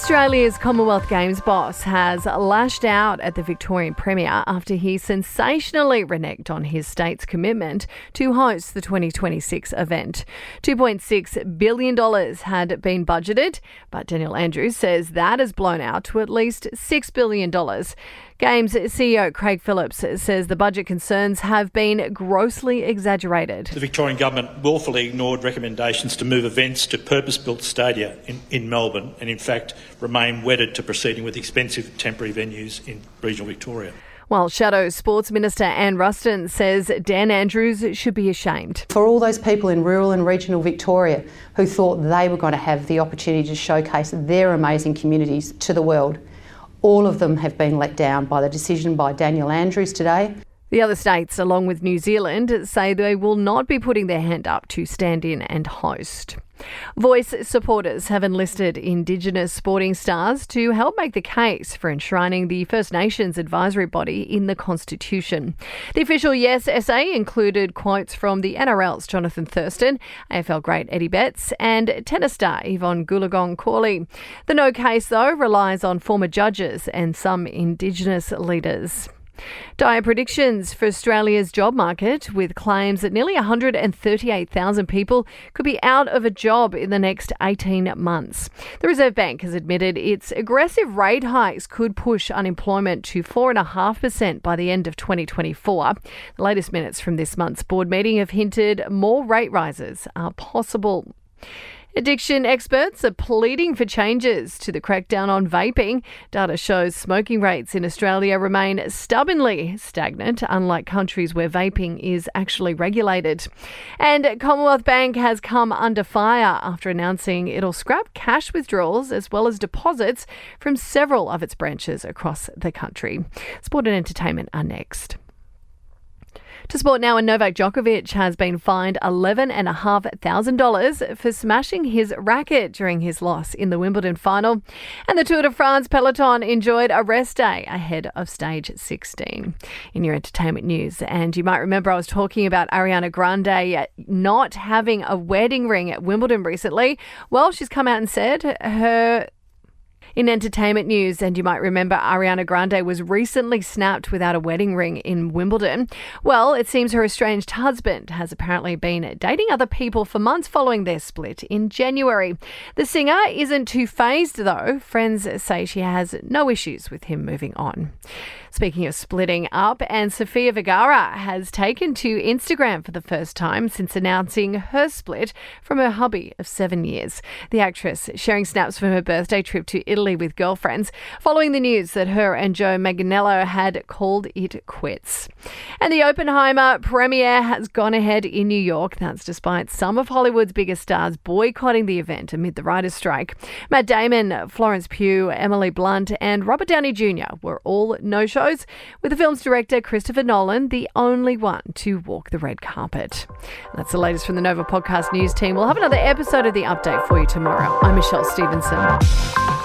Australia's Commonwealth Games boss has lashed out at the Victorian Premier after he sensationally reneged on his state's commitment to host the 2026 event. $2.6 billion had been budgeted, but Daniel Andrews says that has blown out to at least $6 billion. Games CEO Craig Phillips says the budget concerns have been grossly exaggerated. The Victorian Government willfully ignored recommendations to move events to purpose built stadia in, in Melbourne and, in fact, remain wedded to proceeding with expensive temporary venues in regional Victoria. While Shadow Sports Minister Anne Ruston says Dan Andrews should be ashamed. For all those people in rural and regional Victoria who thought they were going to have the opportunity to showcase their amazing communities to the world, all of them have been let down by the decision by Daniel Andrews today. The other states, along with New Zealand, say they will not be putting their hand up to stand in and host. Voice supporters have enlisted Indigenous sporting stars to help make the case for enshrining the First Nations advisory body in the Constitution. The official Yes essay included quotes from the NRL's Johnathan Thurston, AFL great Eddie Betts, and tennis star Evonne Goolagong Cawley. The no case, though, relies on former judges and some Indigenous leaders. Dire predictions for Australia's job market with claims that nearly 138,000 people could be out of a job in the next 18 months. The Reserve Bank has admitted its aggressive rate hikes could push unemployment to 4.5% by the end of 2024. The latest minutes from this month's board meeting have hinted more rate rises are possible. Addiction experts are pleading for changes to the crackdown on vaping. Data shows smoking rates in Australia remain stubbornly stagnant, unlike countries where vaping is actually regulated. And Commonwealth Bank has come under fire after announcing it'll scrap cash withdrawals as well as deposits from several of its branches across the country. Sport and entertainment are next. To sport now, and Novak Djokovic has been fined $11,500 for smashing his racket during his loss in the Wimbledon final. And the Tour de France peloton enjoyed a rest day ahead of stage 16. In your entertainment news, and you might remember I was talking about Ariana Grande not having a wedding ring at Wimbledon recently. Well, she's come out and said her in entertainment news, and you might remember Ariana Grande was recently snapped without a wedding ring in Wimbledon. Well, it seems her estranged husband has apparently been dating other people for months following their split in January. The singer isn't too phased, though. Friends say she has no issues with him moving on. Speaking of splitting up, and Sofia Vergara has taken to Instagram for the first time since announcing her split from her hubby of seven years. The actress sharing snaps from her birthday trip to Italy with girlfriends following the news that her and Joe Manganiello had called it quits. And the Oppenheimer premiere has gone ahead in New York. That's despite some of Hollywood's biggest stars boycotting the event amid the writer's strike. Matt Damon, Florence Pugh, Emily Blunt, and Robert Downey Jr. were all no shows, with the film's director Christopher Nolan the only one to walk the red carpet. That's the latest from the Nova Podcast News team. We'll have another episode of the update for you tomorrow. I'm Michelle Stevenson.